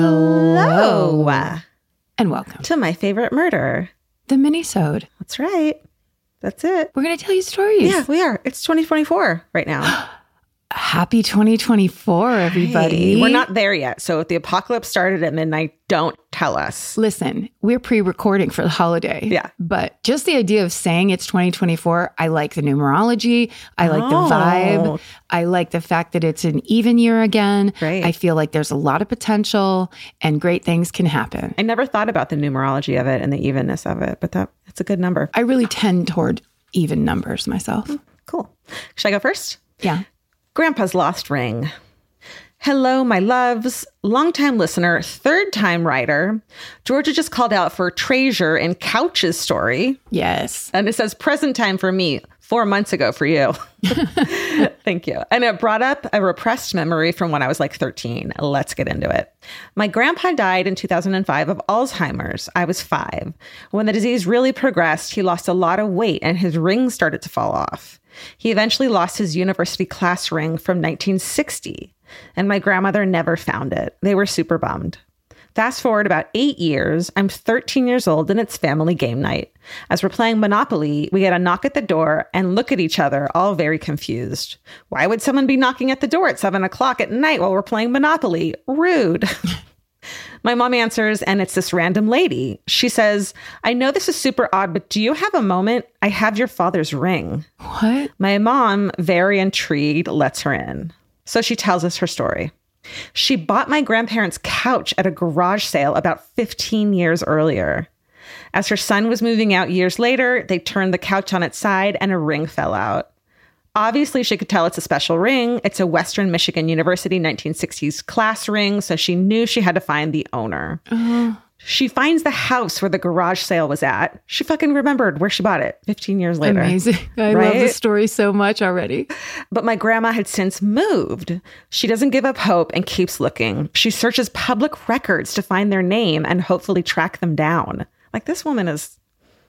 Hello. And welcome To my favorite murder. the mini-sode. That's right. That's it. We're going to tell you stories. Yeah, we are. It's 2024 right now. Happy 2024, everybody. Hey, we're not there yet. So if the apocalypse started at midnight, don't tell us. Listen, we're pre-recording for the holiday. Yeah. But just the idea of saying it's 2024, I like the numerology. I like the Oh. vibe. I like the fact that it's an even year again. Great. I feel like there's a lot of potential and great things can happen. I never thought about the numerology of it and the evenness of it, but that that's a good number. I really tend toward even numbers myself. Hmm, cool. Should I go first? Yeah. Grandpa's Lost Ring. Hello, my loves. Longtime listener, third time writer. Georgia just called out for Treasure in Couch's story. Yes. And it says present time for me, four months ago for you. Thank you. And it brought up a repressed memory from when I was like 13. Let's get into it. My grandpa died in 2005 of Alzheimer's. I was five. When the disease really progressed, he lost a lot of weight and his ring started to fall off. He eventually lost his university class ring from 1960, and my grandmother never found it. They were super bummed. Fast forward about eight years, I'm 13 years old and it's family game night. As we're playing Monopoly, we get a knock at the door and look at each other, all very confused. Why would someone be knocking at the door at seven o'clock at night while we're playing Monopoly? Rude. My mom answers, and it's this random lady. She says, I know this is super odd, but do you have a moment? I have your father's ring. What? My mom, very intrigued, lets her in. So she tells us her story. She bought my grandparents' couch at a garage sale about 15 years earlier. As her son was moving out years later, they turned the couch on its side and a ring fell out. Obviously, she could tell it's a special ring. It's a Western Michigan University 1960s class ring, so she knew she had to find the owner. Uh-huh. She finds the house where the garage sale was at. She fucking remembered where she bought it 15 years later. Amazing. I love Right? the story so much already. But my grandma had since moved. She doesn't give up hope and keeps looking. She searches public records to find their name and hopefully track them down. Like this woman is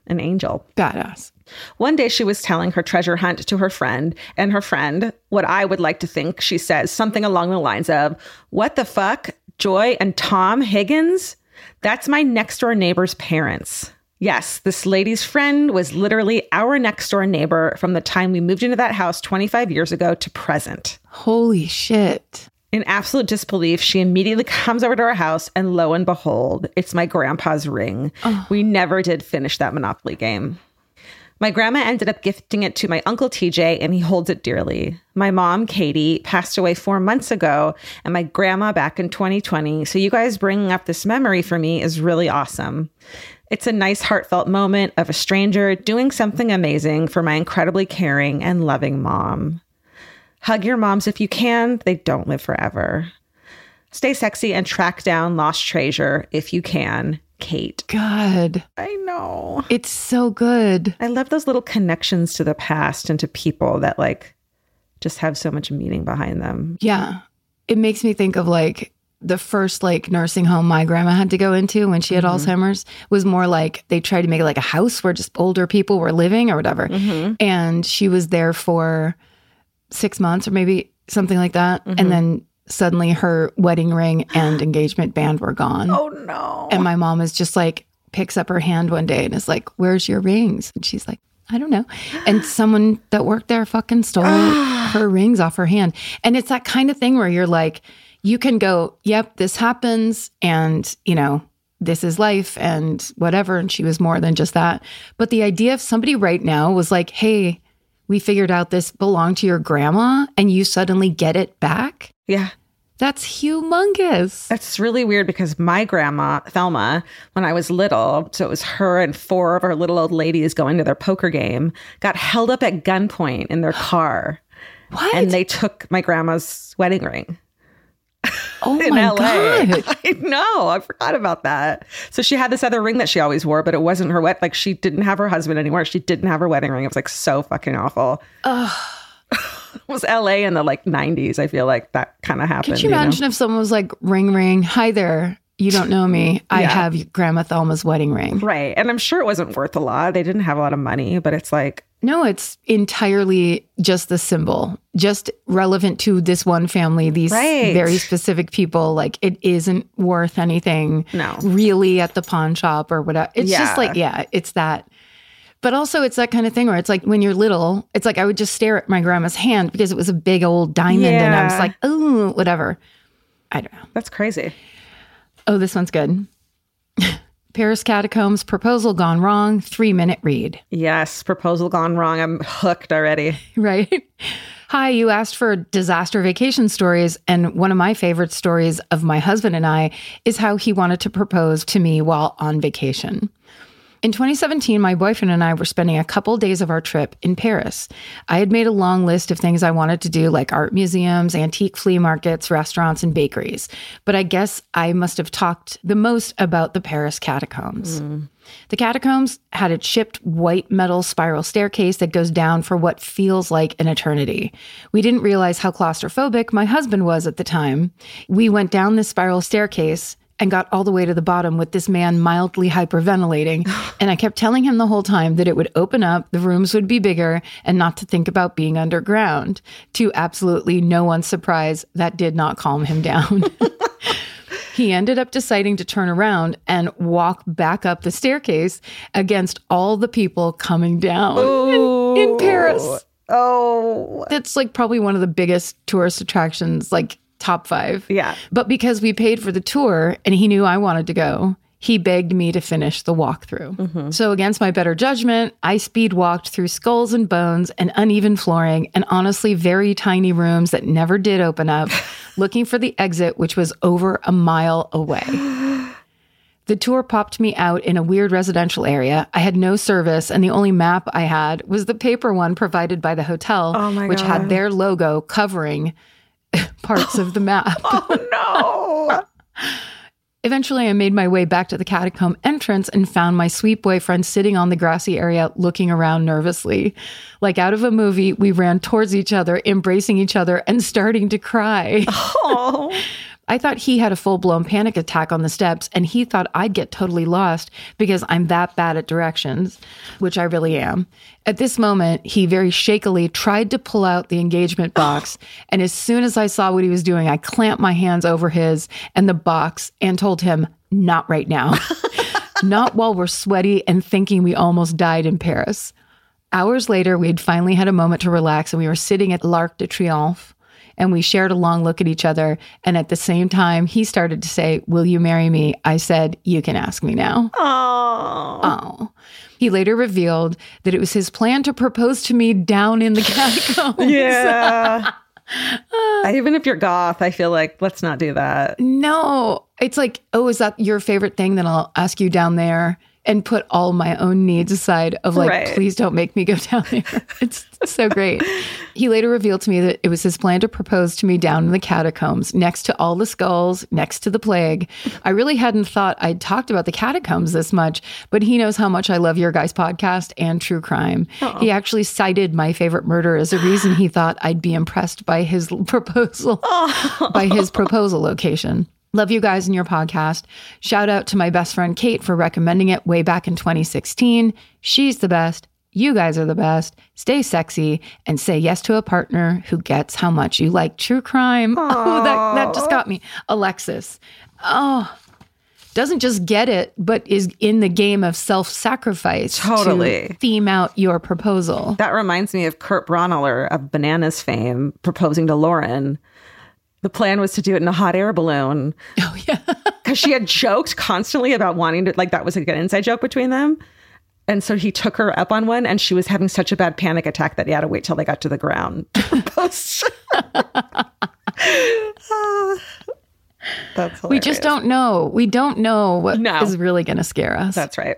an angel. Badass. One day she was telling her treasure hunt to her friend, and her friend, what I would like to think she says, something along the lines of, What the fuck? Joy and Tom Higgins? That's my next door neighbor's parents. Yes, this lady's friend was literally our next door neighbor from the time we moved into that house 25 years ago to present. Holy shit. In absolute disbelief, she immediately comes over to our house, and lo and behold, it's my grandpa's ring. We never did finish that Monopoly game. My grandma ended up gifting it to my uncle TJ, and he holds it dearly. My mom, Katie, passed away four months ago, and my grandma back in 2020. So, you guys bringing up this memory for me is really awesome. It's a nice, heartfelt moment of a stranger doing something amazing for my incredibly caring and loving mom. Hug your moms if you can, they don't live forever. Stay sexy and track down lost treasure if you can. Kate. God. I know. It's so good. I love those little connections to the past and to people that like just have so much meaning behind them. Yeah. It makes me think of like the first like nursing home my grandma had to go into when she had mm-hmm. Alzheimer's was more like they tried to make it like a house where just older people were living or whatever. Mm-hmm. And she was there for six months or maybe something like that. And mm-hmm. then suddenly her wedding ring and engagement band were gone. Oh no. And my mom is just like, picks up her hand one day and is like, Where's your rings? And she's like, I don't know. And someone that worked there fucking stole her rings off her hand. And it's that kind of thing where you're like, you can go, Yep, this happens. And, you know, this is life and whatever. And she was more than just that. But the idea of somebody right now was like, hey, we figured out this belonged to your grandma and you suddenly get it back. Yeah. That's humongous. That's really weird because my grandma, Thelma, when I was little, so it was her and four of our little old ladies going to their poker game, got held up at gunpoint in their car. What? And they took my grandma's wedding ring. oh in my LA. God. I know. I forgot about that. So she had this other ring that she always wore, but it wasn't her wet. Like she didn't have her husband anymore. She didn't have her wedding ring. It was like so fucking awful. it was LA in the like 90s. I feel like that kind of happened. Could you know? imagine if someone was like, ring, ring, hi there. You don't know me. I Yeah. have Grandma Thelma's wedding ring. Right. And I'm sure it wasn't worth a lot. They didn't have a lot of money, but it's like, No, it's entirely just the symbol, just relevant to this one family, these Right. very specific people. Like it isn't worth anything No. really at the pawn shop or whatever. It's just like, yeah, it's that. But also, it's that kind of thing where it's like when you're little, it's like I would just stare at my grandma's hand because it was a big old diamond and I was like, oh, whatever. I don't know. that's crazy. Oh, this one's good. Paris Catacombs proposal gone wrong, three minute read. Yes. Proposal gone wrong. I'm hooked already. right? Hi, you asked for disaster vacation stories. And one of my favorite stories of my husband and I is how he wanted to propose to me while on vacation. In 2017, my boyfriend and I were spending a couple days of our trip in Paris. I had made a long list of things I wanted to do, like art museums, antique flea markets, restaurants, and bakeries. But I guess I must have talked the most about the Paris catacombs. Hmm. The catacombs had a chipped white metal spiral staircase that goes down for what feels like an eternity. We didn't realize how claustrophobic my husband was at the time. We went down this spiral staircase and got all the way to the bottom with this man mildly hyperventilating. and I kept telling him the whole time that it would open up, the rooms would be bigger, and not to think about being underground. To absolutely no one's surprise, that did not calm him down. He ended up deciding to turn around and walk back up the staircase against all the people coming down in, in Paris. Oh, That's like probably one of the biggest tourist attractions, like top five. yeah. But because we paid for the tour and he knew I wanted to go, he begged me to finish the walkthrough. Mm-hmm. So, against my better judgment, I speed walked through skulls and bones and uneven flooring and honestly very tiny rooms that never did open up, looking for the exit, which was over a mile away. The tour popped me out in a weird residential area. I had no service, and the only map I had was the paper one provided by the hotel, Oh which had their logo covering parts of the map. Oh, no. Eventually, I made my way back to the catacomb entrance and found my sweet boyfriend sitting on the grassy area looking around nervously. Like out of a movie, we ran towards each other, embracing each other and starting to cry. Oh. I thought he had a full blown panic attack on the steps, and he thought I'd get totally lost because I'm that bad at directions, which I really am. At this moment, he very shakily tried to pull out the engagement box, and as soon as I saw what he was doing, I clamped my hands over his and the box and told him, Not right now. Not while we're sweaty and thinking we almost died in Paris. Hours later, we had finally had a moment to relax and we were sitting at L'Arc de Triomphe and we shared a long look at each other. And at the same time, he started to say, Will you marry me? I said, You can ask me now. Oh. Oh. He later revealed that it was his plan to propose to me down in the catacombs. Yeah. Even if you're goth, I feel like let's not do that. No, it's like, oh, is that your favorite thing? Then I'll ask you down there and put all my own needs aside of like, Right. please don't make me go down there. It's so great. He later revealed to me that it was his plan to propose to me down in the catacombs next to all the skulls, next to the plague. I really hadn't thought I'd talked about the catacombs this much, but he knows how much I love your guys' podcast and true crime. He actually cited my favorite murder as a reason he thought I'd be impressed by his proposal, by his proposal location. Love you guys and your podcast. Shout out to my best friend Kate for recommending it way back in 2016. She's the best. You guys are the best. Stay sexy and say yes to a partner who gets how much you like true crime. Oh, that, that just got me. Alexis. Oh, doesn't just get it, but is in the game of self sacrifice. Totally. To theme out your proposal. That reminds me of Kurt Braunohler of Bananas fame proposing to Lauren. The plan was to do it in a hot air balloon. Oh yeah. because she had joked constantly about wanting to like that was like an inside joke between them and so he took her up on one and she was having such a bad panic attack that he had to wait till they got to the ground to propose. Ah, that's We just don't know. We don't know what is No. really going to scare us. that's right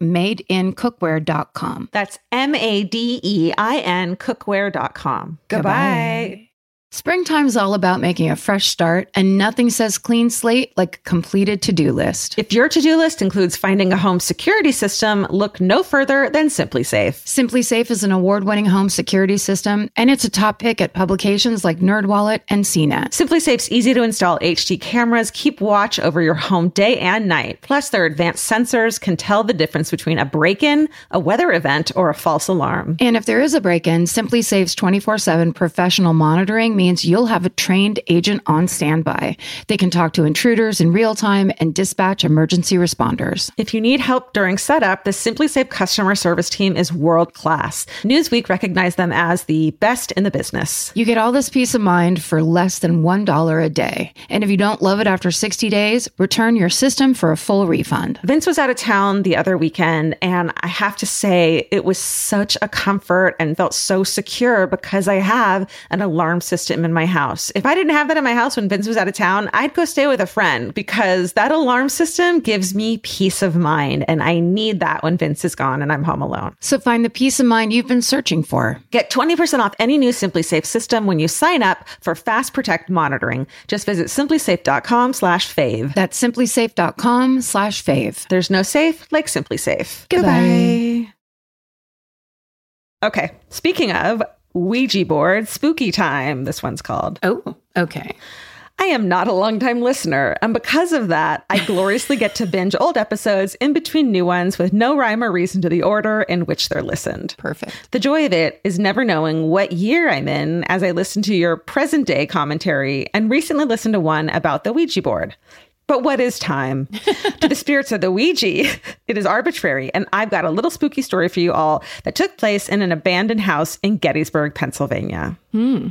madeincookware.com. That's M A D E I N cookware.com. Goodbye. Springtime's all about making a fresh start, and nothing says clean slate like a completed to do list. If your to do list includes finding a home security system, look no further than SimpliSafe. Simply Safe is an award winning home security system, and it's a top pick at publications like NerdWallet and CNET. SimpliSafe's easy to install HD cameras keep watch over your home day and night. Plus, their advanced sensors can tell the difference between a break in, a weather event, or a false alarm. And if there is a break in, SimpliSafe's 24 7 professional monitoring means you'll have a trained agent on standby. They can talk to intruders in real time and dispatch emergency responders. If you need help during setup, the SimpliSafe customer service team is world class. Newsweek recognized them as the best in the business. You get all this peace of mind for less than $1 a day. And if you don't love it after 60 days, return your system for a full refund. Vince was out of town the other weekend, and I have to say, it was such a comfort and felt so secure because I have an alarm system in my house. If I didn't have that in my house when Vince was out of town, I'd go stay with a friend because that alarm system gives me peace of mind, and I need that when Vince is gone and I'm home alone. So find the peace of mind you've been searching for. Get 20% off any new SimpliSafe system when you sign up for Fast Protect monitoring. Just visit simplisafe.com slash fave. That's simplisafe.com slash fave. There's no safe like SimpliSafe. Goodbye. Okay. Speaking of Ouija board, spooky time, this one's called. Oh, okay. I am not a longtime listener, and because of that, I gloriously get to binge old episodes in between new ones with no rhyme or reason to the order in which they're listened. Perfect. The joy of it is never knowing what year I'm in as I listen to your present day commentary and recently listened to one about the Ouija board. But what is time? to the spirits of the Ouija, it is arbitrary. And I've got a little spooky story for you all that took place in an abandoned house in Gettysburg, Pennsylvania. Hmm.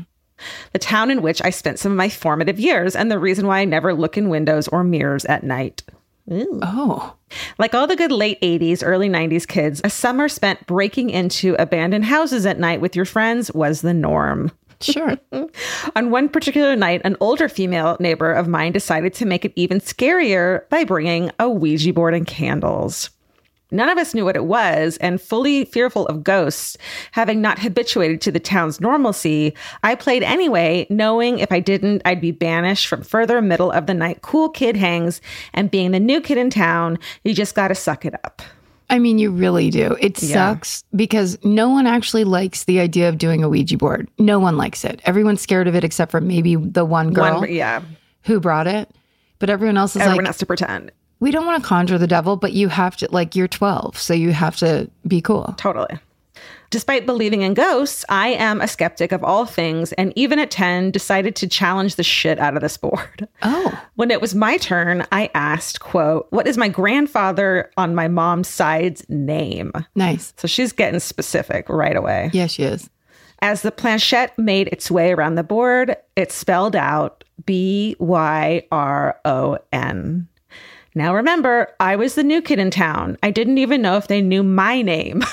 The town in which I spent some of my formative years, and the reason why I never look in windows or mirrors at night. Oh, Like all the good late 80s, early 90s kids, a summer spent breaking into abandoned houses at night with your friends was the norm. Sure. On one particular night, an older female neighbor of mine decided to make it even scarier by bringing a Ouija board and candles. None of us knew what it was, and fully fearful of ghosts, having not habituated to the town's normalcy, I played anyway, knowing if I didn't, I'd be banished from further middle of the night cool kid hangs, and being the new kid in town, you just gotta suck it up. I mean, you really do. It Yeah. sucks because no one actually likes the idea of doing a Ouija board. No one likes it. Everyone's scared of it except for maybe the one girl One, yeah, who brought it. But everyone else is everyone like, has to pretend. we don't want to conjure the devil, but you have to, like, you're 12, so you have to be cool. Totally. Despite believing in ghosts, I am a skeptic of all things, and even at 10, decided to challenge the shit out of this board. Oh. When it was my turn, I asked, quote, what is my grandfather on my mom's side's name? Nice. So she's getting specific right away. Yeah, she is. As the planchette made its way around the board, it spelled out B Y R O N. Now remember, I was the new kid in town. I didn't even know if they knew my name.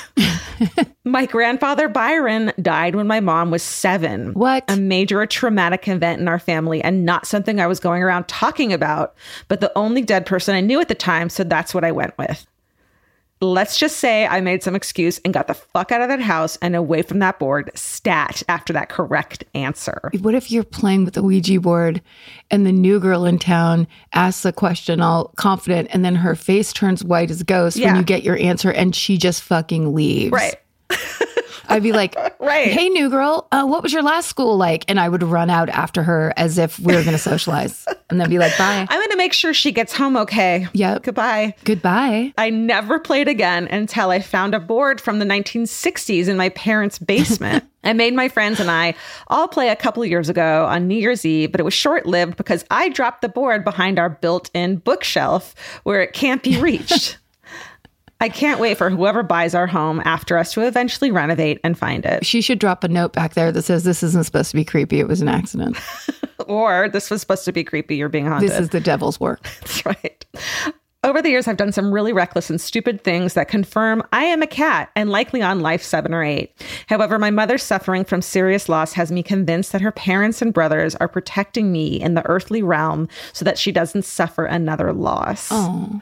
my grandfather Byron died when my mom was seven. What? A major traumatic event in our family and not something I was going around talking about, but the only dead person I knew at the time, so that's what I went with. Let's just say I made some excuse and got the fuck out of that house and away from that board stat after that correct answer. What if you're playing with the Ouija board and the new girl in town asks a question all confident and then her face turns white as a ghost when you get your answer and she just fucking leaves? Right. I'd be like, Right. Hey, new girl, uh, what was your last school like? And I would run out after her as if we were going to socialize and then be like, bye. I'm going to make sure she gets home okay. Yep. Goodbye. Goodbye. I never played again until I found a board from the 1960s in my parents' basement. I made my friends and I all play a couple of years ago on New Year's Eve, but it was short lived because I dropped the board behind our built in bookshelf where it can't be reached. I can't wait for whoever buys our home after us to eventually renovate and find it. She should drop a note back there that says, This isn't supposed to be creepy. It was an accident. Or this was supposed to be creepy, you're being haunted. This is the devil's work. That's right. Over the years, I've done some really reckless and stupid things that confirm I am a cat and likely on life seven or eight. However, my mother's suffering from serious loss has me convinced that her parents and brothers are protecting me in the earthly realm so that she doesn't suffer another loss. Oh.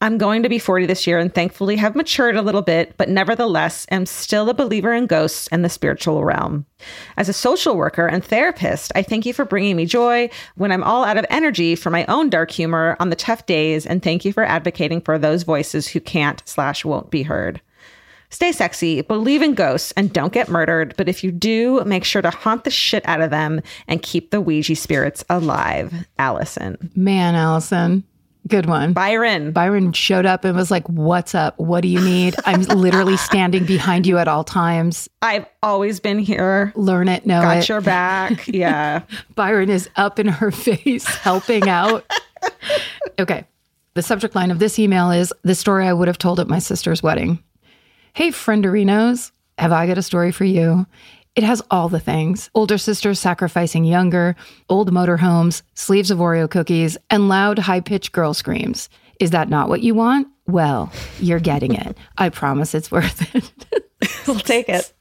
I'm going to be 40 this year and thankfully have matured a little bit, but nevertheless am still a believer in ghosts and the spiritual realm. As a social worker and therapist, I thank you for bringing me joy when I'm all out of energy for my own dark humor on the tough days, and thank you for advocating for those voices who can't slash won't be heard. Stay sexy, believe in ghosts, and don't get murdered. But if you do, make sure to haunt the shit out of them and keep the Ouija spirits alive. Allison. Man, Allison. Good one. Byron. Byron showed up and was like, What's up? What do you need? I'm literally standing behind you at all times. I've always been here. Learn it, know Got it. your back. Yeah. Byron is up in her face, helping out. okay. The subject line of this email is the story I would have told at my sister's wedding. Hey, frienderinos, have I got a story for you? It has all the things older sisters sacrificing younger, old motorhomes, sleeves of Oreo cookies, and loud, high pitched girl screams. Is that not what you want? Well, you're getting it. I promise it's worth it. we'll take it.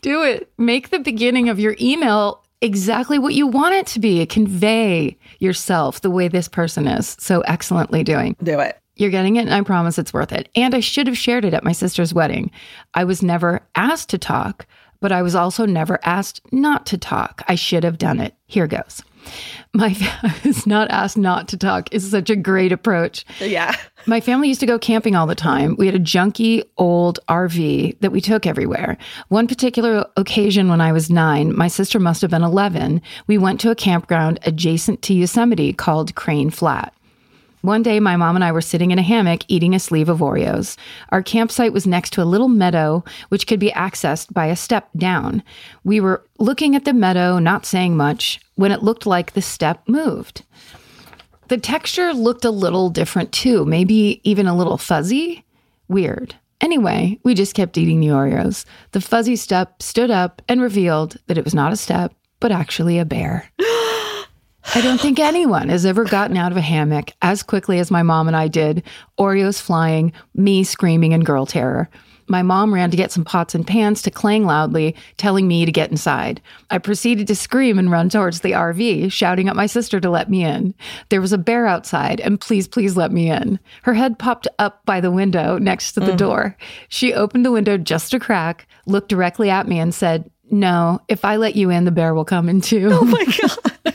Do it. Make the beginning of your email exactly what you want it to be. Convey yourself the way this person is so excellently doing. Do it. You're getting it, and I promise it's worth it. And I should have shared it at my sister's wedding. I was never asked to talk, but I was also never asked not to talk. I should have done it. Here goes. My I was not asked not to talk is such a great approach. Yeah. My family used to go camping all the time. We had a junky old RV that we took everywhere. One particular occasion when I was nine, my sister must have been 11, we went to a campground adjacent to Yosemite called Crane Flat. One day, my mom and I were sitting in a hammock eating a sleeve of Oreos. Our campsite was next to a little meadow, which could be accessed by a step down. We were looking at the meadow, not saying much, when it looked like the step moved. The texture looked a little different too, maybe even a little fuzzy. Weird. Anyway, we just kept eating the Oreos. The fuzzy step stood up and revealed that it was not a step, but actually a bear. I don't think anyone has ever gotten out of a hammock as quickly as my mom and I did, Oreos flying, me screaming in girl terror. My mom ran to get some pots and pans to clang loudly, telling me to get inside. I proceeded to scream and run towards the RV, shouting at my sister to let me in. There was a bear outside, and please, please let me in. Her head popped up by the window next to the mm. door. She opened the window just a crack, looked directly at me, and said, No, if I let you in, the bear will come in too. Oh my God.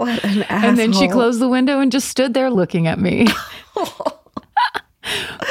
What an asshole. And then she closed the window and just stood there looking at me.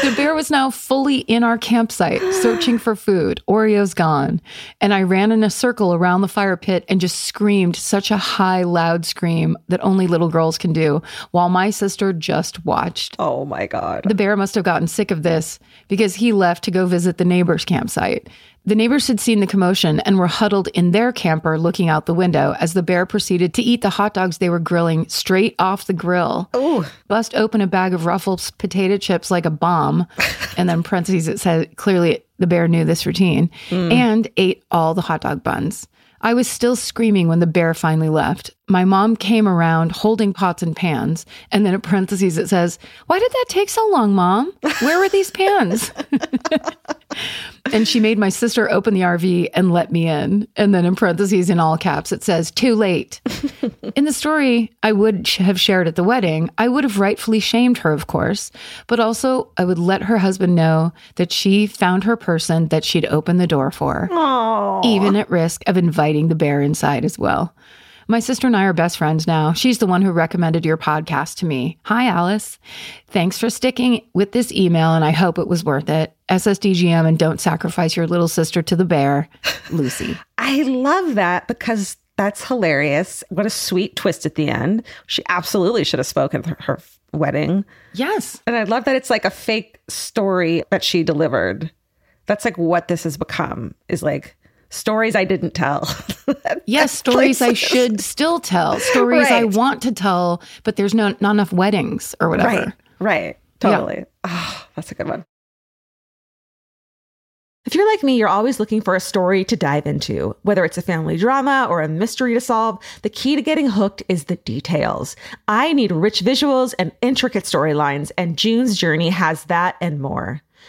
the bear was now fully in our campsite, searching for food. Oreo's gone. And I ran in a circle around the fire pit and just screamed such a high, loud scream that only little girls can do, while my sister just watched. Oh my God. The bear must have gotten sick of this because he left to go visit the neighbor's campsite. The neighbors had seen the commotion and were huddled in their camper looking out the window as the bear proceeded to eat the hot dogs they were grilling straight off the grill. Ooh. Bust open a bag of Ruffles potato chips like a bomb. and then parentheses, it said clearly the bear knew this routine hmm. and ate all the hot dog buns. I was still screaming when the bear finally left. My mom came around holding pots and pans. And then in parentheses, it says, Why did that take so long, mom? Where were these pans? and she made my sister open the RV and let me in. And then in parentheses, in all caps, it says, Too late. in the story I would have shared at the wedding, I would have rightfully shamed her, of course, but also I would let her husband know that she found her person that she'd opened the door for Oh. even at risk of inviting the bear inside as well. My sister and I are best friends now. She's the one who recommended your podcast to me. Hi, Alice. Thanks for sticking with this email, and I hope it was worth it. SSDGM and don't sacrifice your little sister to the bear, Lucy. I love that because that's hilarious. What a sweet twist at the end. She absolutely should have spoken at her, her wedding. Yes. And I love that it's like a fake story that she delivered. That's like what this has become is like stories I didn't tell. Yes, stories I should still tell, stories I want to tell, but there's no not enough weddings or whatever. Right. Right. Totally. Oh, that's a good one. If you're like me, you're always looking for a story to dive into. Whether it's a family drama or a mystery to solve, the key to getting hooked is the details. I need rich visuals and intricate storylines, and June's Journey has that and more.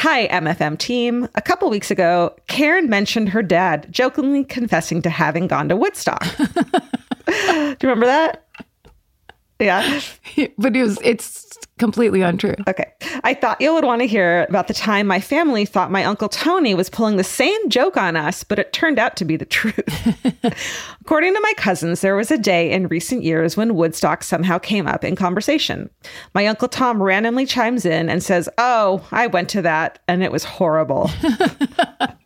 Hi, MFM team. A couple weeks ago, Karen mentioned her dad jokingly confessing to having gone to Woodstock. Do you remember that? Yeah. but it was it's completely untrue. Okay. I thought you would want to hear about the time my family thought my Uncle Tony was pulling the same joke on us, but it turned out to be the truth. According to my cousins, there was a day in recent years when Woodstock somehow came up in conversation. My Uncle Tom randomly chimes in and says, Oh, I went to that and it was horrible.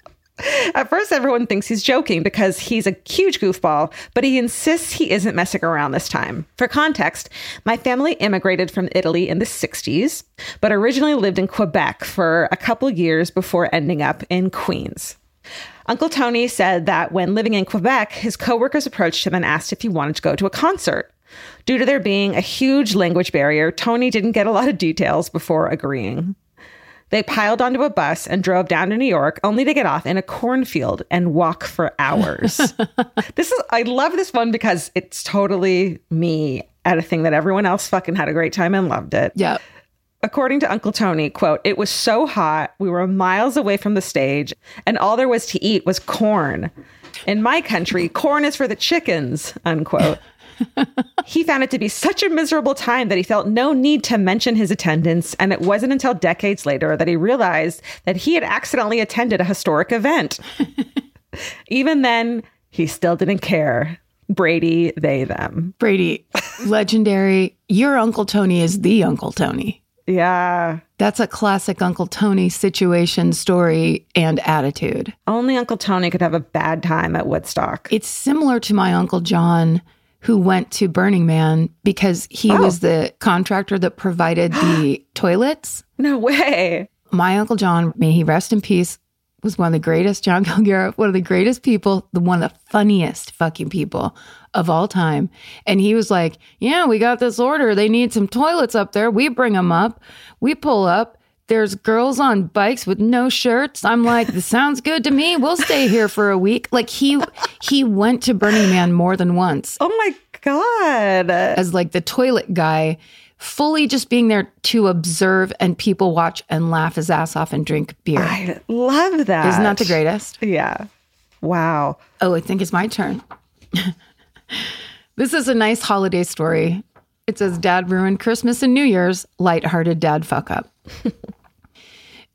At first, everyone thinks he's joking because he's a huge goofball, but he insists he isn't messing around this time. For context, my family immigrated from Italy in the 60s, but originally lived in Quebec for a couple years before ending up in Queens. Uncle Tony said that when living in Quebec, his coworkers approached him and asked if he wanted to go to a concert. Due to there being a huge language barrier, Tony didn't get a lot of details before agreeing. They piled onto a bus and drove down to New York, only to get off in a cornfield and walk for hours. this is I love this one because it's totally me at a thing that everyone else fucking had a great time and loved it. Yeah. According to Uncle Tony, quote, it was so hot, we were miles away from the stage, and all there was to eat was corn. In my country, corn is for the chickens, unquote. he found it to be such a miserable time that he felt no need to mention his attendance, and it wasn't until decades later that he realized that he had accidentally attended a historic event. Even then, he still didn't care. Brady, they, them. Brady, legendary. Your Uncle Tony is the Uncle Tony. Yeah. That's a classic Uncle Tony situation, story, and attitude. Only Uncle Tony could have a bad time at Woodstock. It's similar to my Uncle John, who went to Burning Man because he Oh. was the contractor that provided the toilets. No way. My Uncle John, may he rest in peace, was one of the greatest, John Kilgariff, one of the greatest people, the one of the funniest fucking people of all time. And he was like, Yeah, we got this order. They need some toilets up there. We bring them up. We pull up. There's girls on bikes with no shirts. I'm like, this sounds good to me. We'll stay here for a week. Like he he went to Burning Man more than once Oh my God. as like the toilet guy, fully just being there to observe and people watch and laugh his ass off and drink beer. I love that. Isn't that the greatest? Yeah. Wow. Oh, I think it's my turn. this is a nice holiday story. It says, Dad ruined Christmas and New Year's, lighthearted dad fuck up.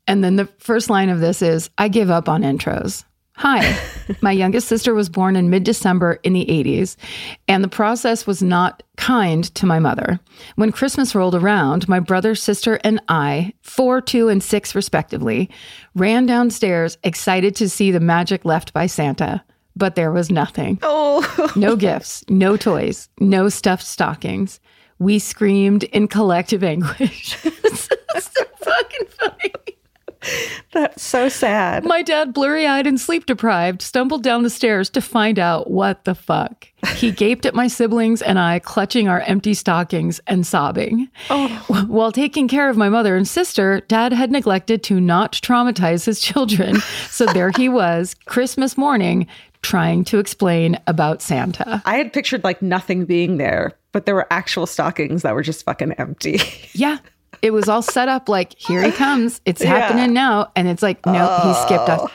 and then the first line of this is, I give up on intros. Hi, my youngest sister was born in mid December in the 80s, and the process was not kind to my mother. When Christmas rolled around, my brother, sister, and I, four, two, and six respectively, ran downstairs excited to see the magic left by Santa. But there was nothing. Oh, No gifts, no toys, no stuffed stockings. We screamed in collective anguish. It's so fucking funny. that's so sad. My dad, blurry eyed and sleep deprived, stumbled down the stairs to find out what the fuck. He gaped at my siblings and I, clutching our empty stockings and sobbing. Wh- While taking care of my mother and sister, dad had neglected to not traumatize his children. So there he was, Christmas morning, trying to explain about Santa. I had pictured like nothing being there, but there were actual stockings that were just fucking empty. Yeah. It was all set up like, here he comes. It's Yeah. happening now. And it's like, no, he oh. skipped us.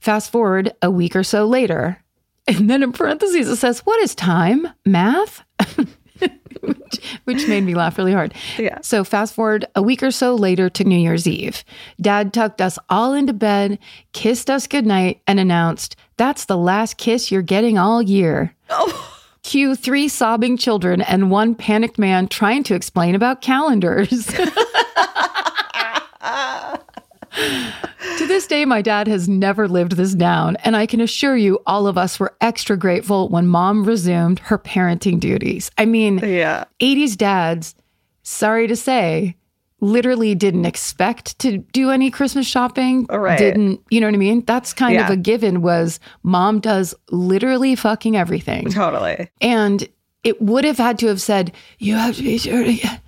Fast forward a week or so later. And then in parentheses, it says, what is time? Math? which, which made me laugh really hard. Yeah. So fast forward a week or so later to New Year's Eve. Dad tucked us all into bed, kissed us goodnight, and announced, that's the last kiss you're getting all year. Oh. Cue three sobbing children and one panicked man trying to explain about calendars. to this day, my dad has never lived this down, and I can assure you, all of us were extra grateful when mom resumed her parenting duties. I mean, yeah. 80s dads, sorry to say, literally didn't expect to do any Christmas shopping. Right. Didn't, you know what I mean? That's kind of a given was mom does literally fucking everything. Totally. And it would have had to have said, you have to be sure to,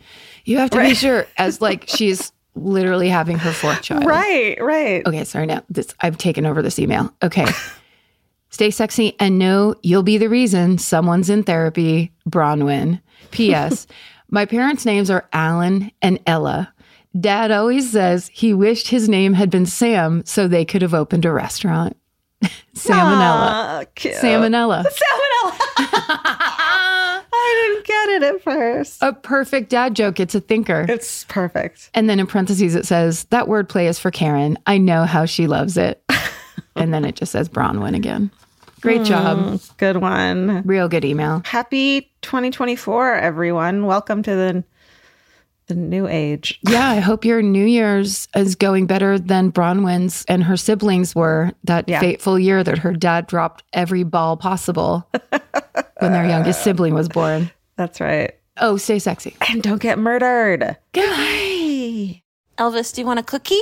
you have to be sure as like she's literally having her fourth child. Right, right. Okay, sorry now. This I've taken over this email. Okay. Stay sexy and know you'll be the reason someone's in therapy. Bronwyn. P.S. My parents' names are Alan and Ella. Dad always says he wished his name had been Sam so they could have opened a restaurant. Salmonella. Aw, cute. Salmonella. Salmonella. I didn't get it at first. A perfect dad joke. It's a thinker. It's perfect. And then in parentheses, it says, that wordplay is for Karen. I know how she loves it. and then it just says Bronwyn again. Great job. Mm, good one. Real good email. Happy 2024, everyone. Welcome to the the new age. Yeah, I hope your New Year's is going better than Bronwyn's and her siblings were that Yeah. fateful year that her dad dropped every ball possible when their youngest sibling was born. That's right. Oh, stay sexy. And don't get murdered. Goodbye. Elvis, do you want a cookie?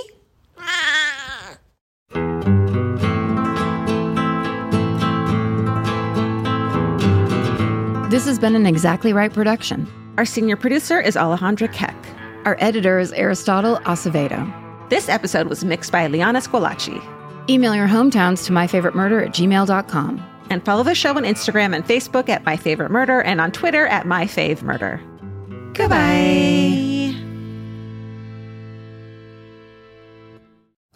This has been an Exactly Right production. Our senior producer is Alejandra Keck. Our editor is Aristotle Acevedo. This episode was mixed by Liana Squilacci. Email your hometowns to myfavoritemurder at gmail.com. And follow the show on Instagram and Facebook at My Favorite Murder and on Twitter at My Fave Murder. Goodbye.